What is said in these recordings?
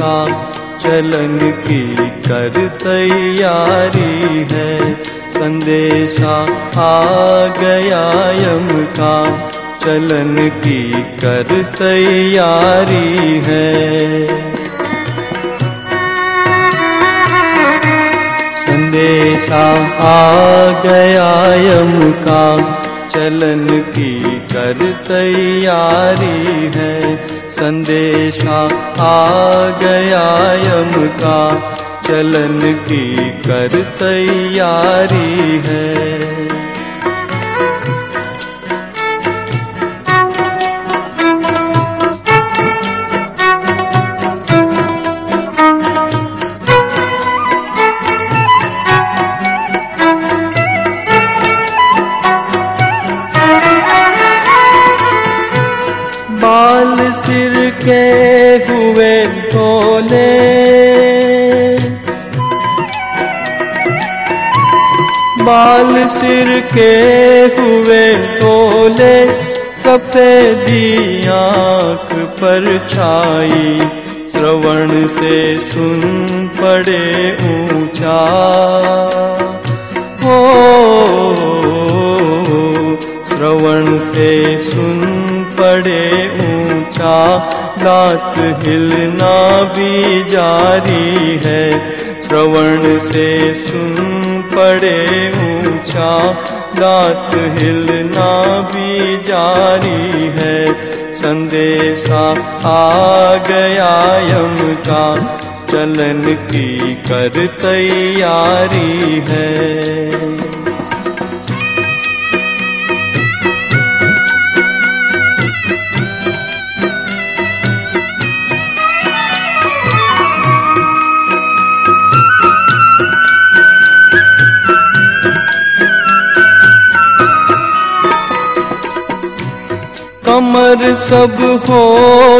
का चलन की कर तैयारी है। संदेशा आ गया यम का चलन की कर तैयारी है। संदेशा आ गया यम का चलन की कर तैयारी है। संदेशा आ गया यम का। चलन की कर तैयारी है। के हुए बाल। सिर के हुए ढोले सफेदी पर छाई, श्रवण से सुन पड़े ऊँचा। हो, श्रवण से सुन पड़े ऊँचा। दांत हिलना भी जारी है। श्रवण से सुन पड़े ऊँचा। दांत हिलना भी जारी है। संदेशा आ गया यम का। चलन की कर तैयारी है। कमर सब हो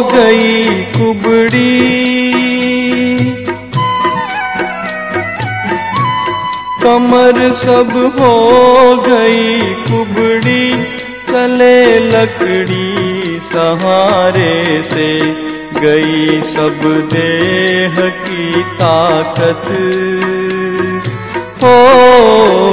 गई कुबड़ी। कमर सब हो गई कुबड़ी, चले लकड़ी सहारे से गई सब देह की ताकत। हो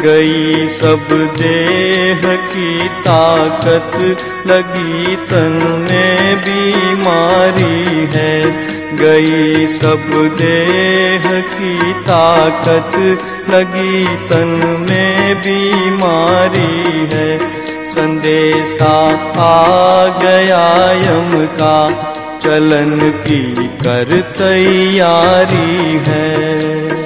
गई। सब देह की ताकत लगी तन में बीमारी है। गई। सब देह की ताकत लगी तन में बीमारी है। संदेशा आ गया यम का, चलन की कर तैयारी है।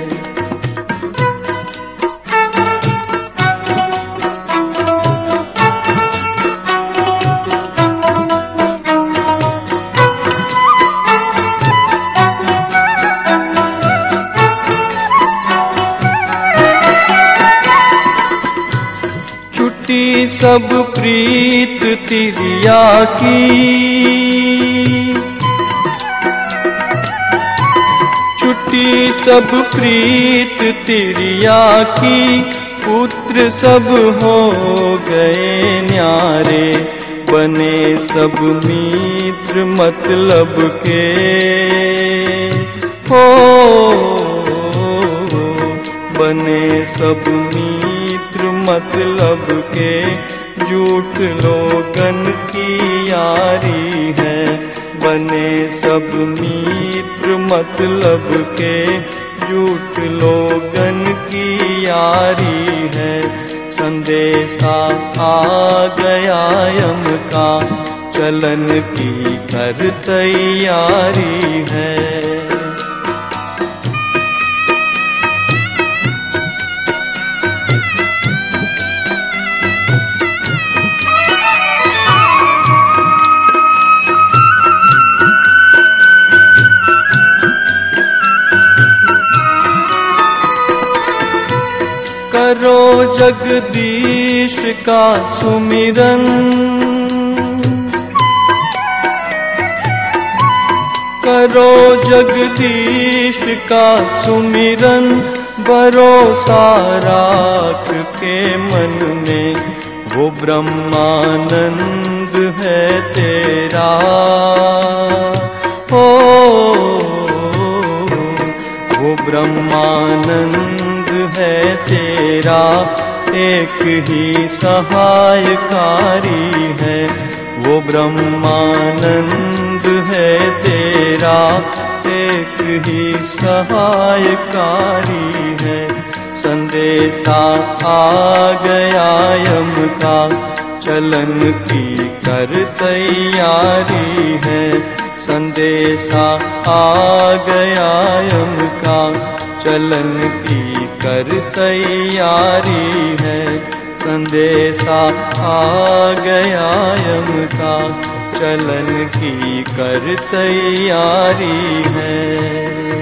छुट्टी सब प्रीत तिरिया की। छुट्टी सब प्रीत तिरिया की, पुत्र सब हो गए न्यारे, बने सब मित्र मतलब के। हो, बने सब मित्र मतलब के झूठ लोगन की यारी है। बने सब मित्र मतलब के झूठ लोगन की यारी है। संदेशा आ गया यम का, चलन की कर तैयारी है। करो जगदीश का सुमिरन। करो जगदीश का सुमिरन भरोसा राख के मन में। वो ब्रह्मानंद है तेरा। हो वो ब्रह्मानंद है तेरा, एक ही सहायकारी है। वो ब्रह्मानंद है तेरा, एक ही सहायकारी है। संदेशा आ गया यम का, चलन की कर तैयारी है। संदेशा आ गया यम का चलन की कर तैयारी है। संदेशा आ गया यम का। चलन की कर तैयारी है।